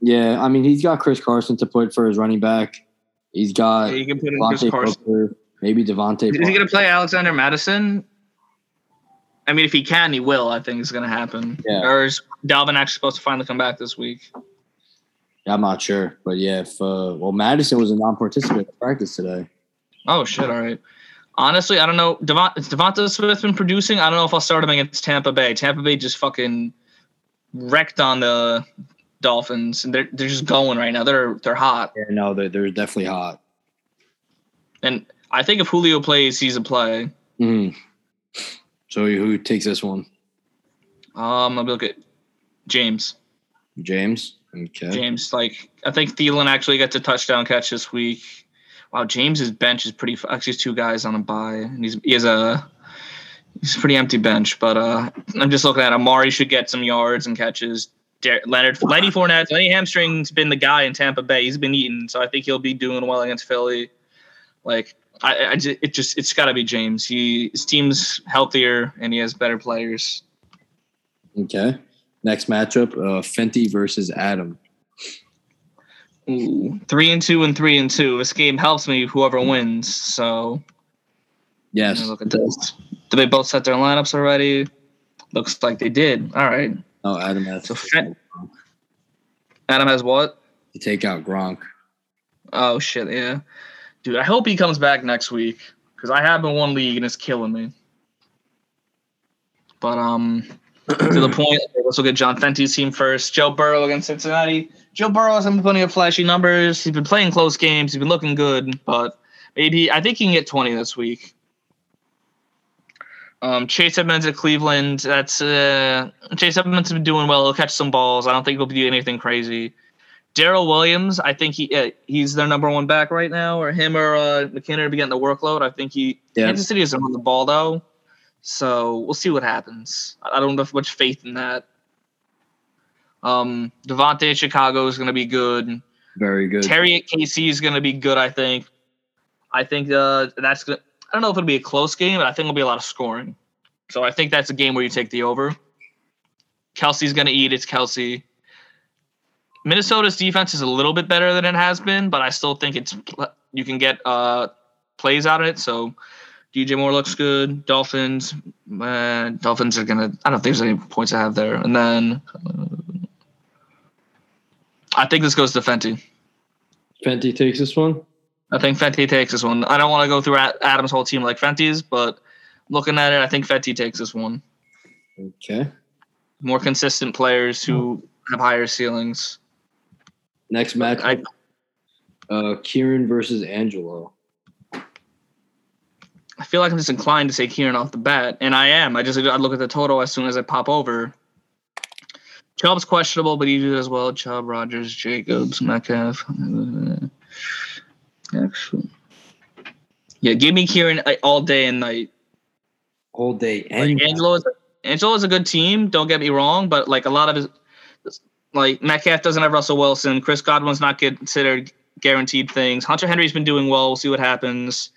Yeah, I mean he's got Chris Carson to put for his running back. He's got Yeah, you can put in Devontae Chris Carson. Booker, maybe Devontae. Is he going to play Alexander Mattison? I mean, if he can, he will. I think it's going to happen. Yeah. Or is Dalvin actually supposed to finally come back this week? I'm not sure, but yeah, if uh, well, Mattison was a non-participant at practice today. Oh shit! All right. Honestly, I don't know. Devont- Devonta Smith been producing. I don't know if I'll start him against Tampa Bay. Tampa Bay just fucking wrecked on the Dolphins, and they're they're just going right now. They're they're hot, Yeah, no, they're, they're definitely hot. and I think if Julio plays, he's a play. hmm So who takes this one? Um, I'll be look at James. James. Okay. James, like I think Thielen actually gets a touchdown catch this week. Wow, James's bench is pretty. Actually, he's two guys on a bye, and he's he has a he's a pretty empty bench. But uh, I'm just looking at Amari should get some yards and catches. Der- Leonard Lenny Fournette, Lenny Hamstring's been the guy in Tampa Bay. He's been eating, so I think he'll be doing well against Philly. Like I, I just, it just it's got to be James. He his team's healthier and he has better players. Okay. Next matchup: uh, Fenty versus Adam. Ooh, three and two and three and two. This game helps me whoever wins. So Yes. look at this. Did they both set their lineups already? Looks like they did. All right. Oh, Adam has So Fen- Adam has what? To take out Gronk. Oh shit, yeah. Dude, I hope he comes back next week because I have in one league and it's killing me. But um, to the point, let's look at John Fenty's team first. Joe Burrow against Cincinnati. Joe Burrow hasn't been putting up flashy numbers. He's been playing close games. He's been looking good, but maybe I think he can get 20 this week. Um, Chase Edmonds at Cleveland. That's uh, Chase Edmonds has been doing well. He'll catch some balls. I don't think he'll be doing anything crazy. Darrel Williams, I think he uh, he's their number one back right now, or him or uh, McKinnon be getting the workload. I think he Yeah. Kansas City doesn't run the ball though, so we'll see what happens. I don't have much faith in that. Um, Devontae Chicago is going to be good. Very good. Terry at KC is going to be good. I think. I think uh, that's going. to I don't know if it'll be a close game, but I think it'll be a lot of scoring. So I think that's a game where you take the over. Kelce's going to eat. It's Kelce. Minnesota's defense is a little bit better than it has been, but I still think it's you can get uh, plays out of it. So DJ Moore looks good. Dolphins, uh, Dolphins are gonna. I don't think there's any points I have there. And then uh, I think this goes to Fenty. Fenty takes this one. I think Fenty takes this one. I don't want to go through Adam's whole team like Fenty's, but looking at it, I think Fenty takes this one. Okay. More consistent players who have higher ceilings. Next match: I, uh, Kieran versus Angelo. I feel like I'm just inclined to say Kieran off the bat, and I am. I just I look at the total as soon as I pop over. Chubb's questionable, but he did as well. Chubb, Rodgers, Jacobs, Metcalf. Actually, yeah, give me Kieran uh, all day and night. All day. Like, And Angelo is Angelo is a good team. Don't get me wrong, but like a lot of his, like Metcalf doesn't have Russell Wilson. Chris Godwin's not considered guaranteed things. Hunter Henry's been doing well. We'll see what happens.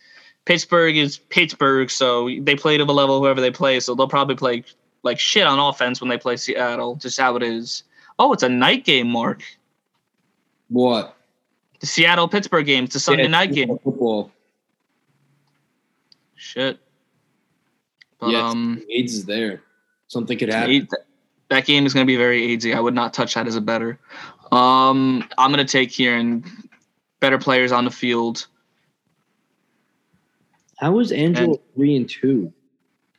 Pittsburgh is Pittsburgh, so they play to a level whoever they play. So they'll probably play like shit on offense when they play Seattle. Just how it is. Oh, it's a night game, Mark. what? The Seattle Pittsburgh game. It's a Sunday Yeah, night game. Football. Shit. But yes, um. AIDS is there. Something could happen. That game is going to be very easy. I would not touch that as a better. Um, I'm going to take here and better players on the field. How is Angelo And- three and two?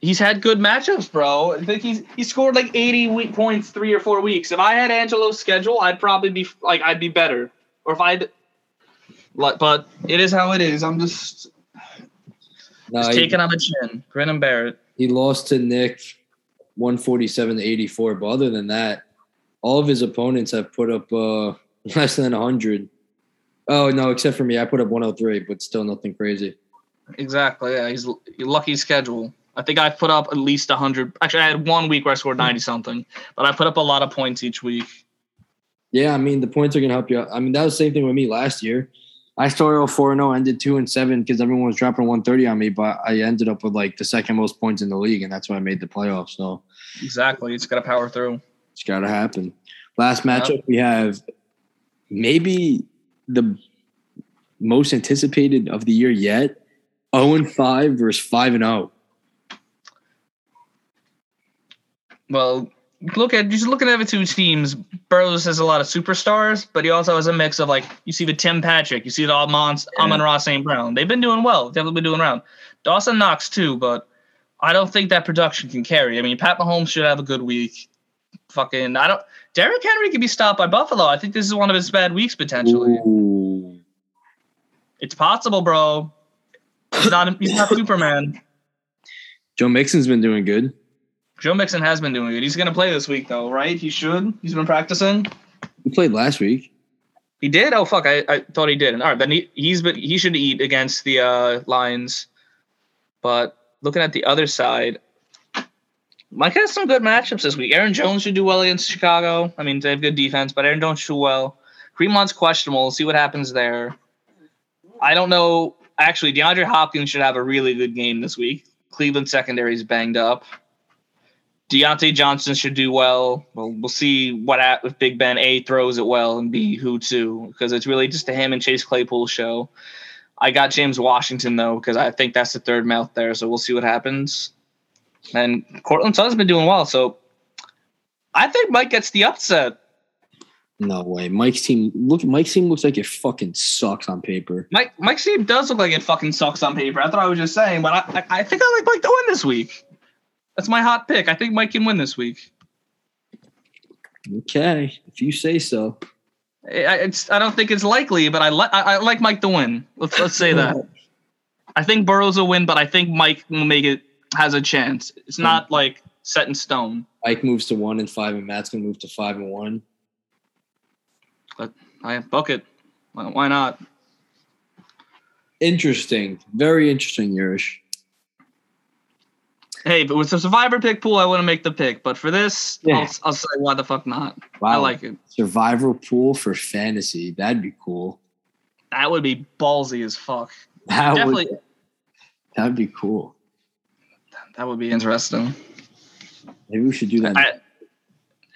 He's had good matchups, bro. I think he's he scored like 80 week points three or four weeks. If I had Angelo's schedule, I'd probably be like I'd be better. Or if I'd like, but it is how it is. I'm just, No, just he, taking on the chin, grin and bear it. he lost to Nick, one forty seven to eighty four. But other than that, all of his opponents have put up uh, less than hundred. Oh no, except for me, I put up one hundred three, but still nothing crazy. Exactly. Yeah, he's lucky schedule. I think I put up at least 100. Actually, I had one week where I scored 90 something, but I put up a lot of points each week. Yeah, I mean, the points are going to help you out. I mean, that was the same thing with me last year. I started 4 0, ended 2 and 7 because everyone was dropping 130 on me, but I ended up with like the second most points in the league, and that's why I made the playoffs. So, exactly. It's got to power through. It's got to happen. Last matchup, we have maybe the most anticipated of the year yet 0 and 5 versus 5 and 0. Well, look at just looking at the two teams. Burrows has a lot of superstars, but he also has a mix of like you see the Tim Patrick, you see the Amon, yeah. Amon-Ra St. Brown. They've been doing well. They've been doing around. Dawson Knox too, but I don't think that production can carry. I mean, Pat Mahomes should have a good week. Fucking, I don't. Derrick Henry can be stopped by Buffalo. I think this is one of his bad weeks potentially. Ooh. It's possible, bro. He's not. He's not Superman. Joe Mixon's been doing good. Joe Mixon has been doing good. He's going to play this week, though, right? He should. He's been practicing. He played last week. He did. Oh fuck! I, I thought he did. All right, then he he's been he should eat against the uh, Lions. But looking at the other side, Mike has some good matchups this week. Aaron Jones should do well against Chicago. I mean, they have good defense, but Aaron Jones should do well. Fremond's questionable. We'll see what happens there. I don't know. Actually, DeAndre Hopkins should have a really good game this week. Cleveland secondary is banged up. Diontae Johnson should do well. Well, we'll see what at, if Big Ben A throws it well and B who too, because it's really just a him and Chase Claypool show. I got James Washington though because I think that's the third mouth there, so we'll see what happens. And Courtland Sutt's been doing well, so I think Mike gets the upset. No way. Mike's team look Mike's team looks like it fucking sucks on paper. Mike Mike's team does look like it fucking sucks on paper. I thought I was just saying, but I I, I think I like Mike to win this week. That's my hot pick. I think Mike can win this week. Okay, if you say so. I, I don't think it's likely, but I, li- I, I like Mike to win. Let's let's say that. I think Burrows will win, but I think Mike will make it has a chance. It's not hmm. like set in stone. Mike moves to one and five, and Matt's gonna move to five and one. But I book it. Why not? Interesting. Very interesting, Yurish. Hey, but with the survivor pick pool, I want to make the pick. But for this, yeah. I'll, I'll, say why the fuck not? Wow. I like it. Survivor pool for fantasy. That'd be cool. That would be ballsy as fuck. That Definitely. Would, that'd be cool. That would be interesting. Maybe we should do that. I,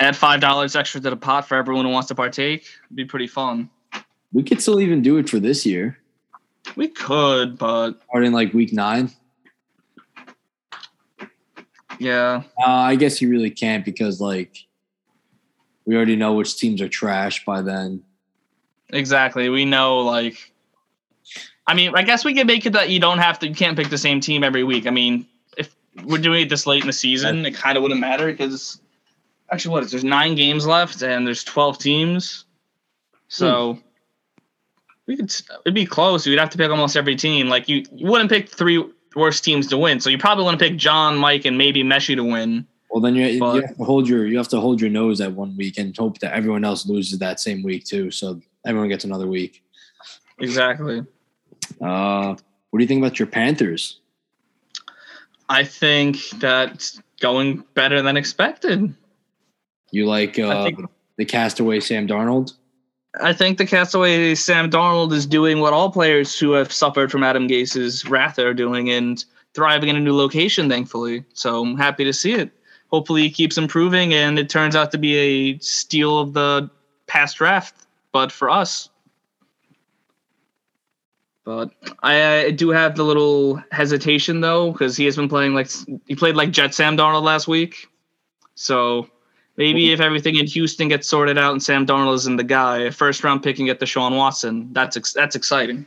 add five dollars extra to the pot for everyone who wants to partake. It'd be pretty fun. We could still even do it for this year. We could, but starting like week nine. Yeah. Uh, I guess you really can't because like we already know which teams are trash by then. Exactly. We know like I mean, I guess we can make it that you don't have to you can't pick the same team every week. I mean, if we're doing it this late in the season, it kind of wouldn't matter because actually what is there's nine games left and there's 12 teams. So hmm. we could it'd be close. You'd have to pick almost every team. Like you, you wouldn't pick three worst teams to win. So you probably want to pick John, Mike, and maybe Messi to win. Well, then you, but, you have to hold your you have to hold your nose at one week and hope that everyone else loses that same week too. So everyone gets another week. Exactly. Uh, what do you think about your Panthers? I think that's going better than expected. You like uh, think, the castaway Sam Darnold? I think the castaway Sam Darnold is doing what all players who have suffered from Adam Gase's wrath are doing and thriving in a new location, thankfully. So I'm happy to see it. Hopefully he keeps improving and it turns out to be a steal of the past draft, but for us. But I, I do have the little hesitation though, because he has been playing like he played like Jet Sam Darnold last week. So Maybe if everything in Houston gets sorted out and Sam Darnold isn't the guy, a first round pick and get Deshaun Watson, that's ex- that's exciting.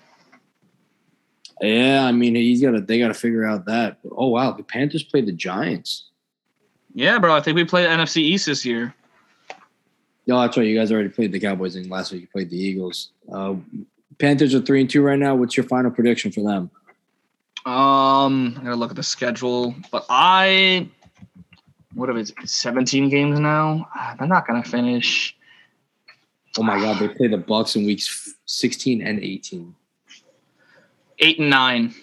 Yeah, I mean he's got to they got to figure out that. Oh wow, the Panthers played the Giants. Yeah, bro. I think we played NFC East this year. No, that's right. You guys already played the Cowboys, and last week you played the Eagles. Uh, Panthers are three and two right now. What's your final prediction for them? Um, I gotta look at the schedule, but I what are it, 17 games now? Ah, they're not gonna finish. Oh my god, they play the Bucs in weeks 16 and 18. Eight and nine.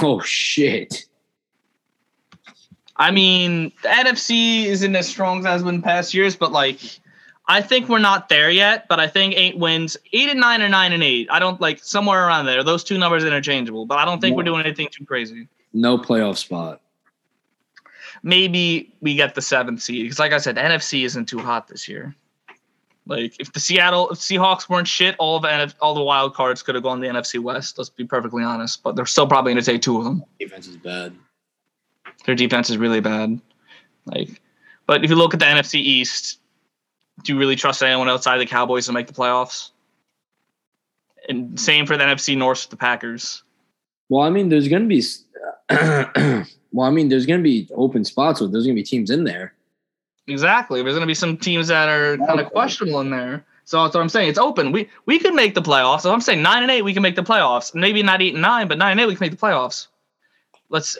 Oh shit. I mean, the NFC isn't as strong as it has been in past years, but like, I think we're not there yet. But I think eight wins, eight and nine or nine and eight. I don't like somewhere around there. Those two numbers are interchangeable, but I don't think we're doing anything too crazy. No playoff spot. Maybe we get the seventh seed because, like I said, NFC isn't too hot this year. Like if the Seattle if Seahawks weren't shit, all of the NF, all the wild cards could have gone to the NFC West. Let's be perfectly honest, but they're still probably going to take two of them. Defense is bad. Their defense is really bad. Like, but if you look at the NFC East, do you really trust anyone outside the Cowboys to make the playoffs? And same for the NFC North, the Packers. Well, I mean, there's going to be. well, I mean, there's going to be open spots, so there's going to be teams in there. Exactly. There's going to be some teams that are kind of questionable in there. So that's what I'm saying. It's open. We we could make the playoffs. So I'm saying nine and eight, we can make the playoffs. Maybe not eight and nine, but nine and eight, we can make the playoffs. Let's.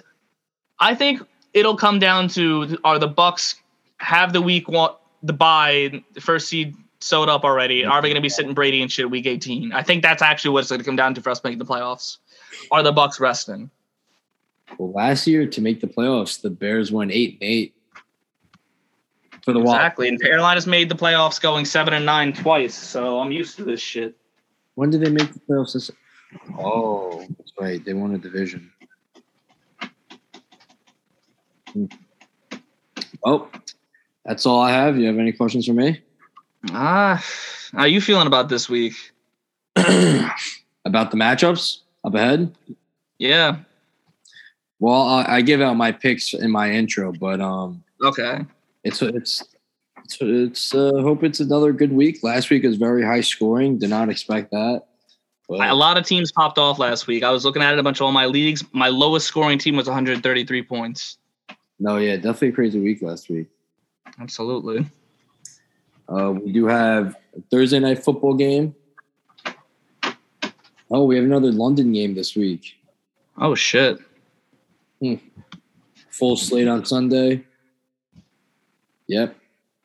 I think it'll come down to are the Bucs have the week one the buy the first seed sewed up already? Are they going to be sitting Brady and shit week 18? I think that's actually what it's going to come down to for us making the playoffs. Are the Bucs resting? Well, last year to make the playoffs, the Bears won eight and eight. For the wild. Exactly. And Carolina's made the playoffs going seven and nine twice, so I'm used to this shit. When did they make the playoffs? This? Oh, that's right. They won a division. Hmm. Oh, that's all I have. You have any questions for me? Ah, how you feeling about this week? About the matchups up ahead? Yeah. Well, I, I give out my picks in my intro, but um, Okay. it's it's it's it's uh, hope it's another good week. Last week was very high scoring. Did not expect that. But A lot of teams popped off last week. I was looking at it a bunch of all my leagues. My lowest scoring team was 133 points. no, yeah, definitely a crazy week last week. Absolutely. Uh, we do have a Thursday night football game. Oh, we have another London game this week. Oh shit. Hmm. Full slate on Sunday. Yep.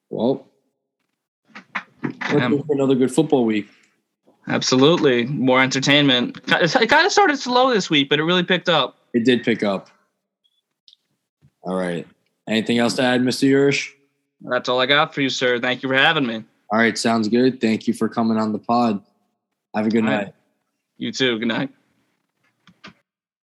Well, Damn. looking for another good football week. Absolutely. More entertainment. It kind of started slow this week, but it really picked up. It did pick up. All right. Anything else to add, Mr. Yurish? That's all I got for you, sir. Thank you for having me. All right, sounds good. Thank you for coming on the pod. Have a good All right. You too. Good night.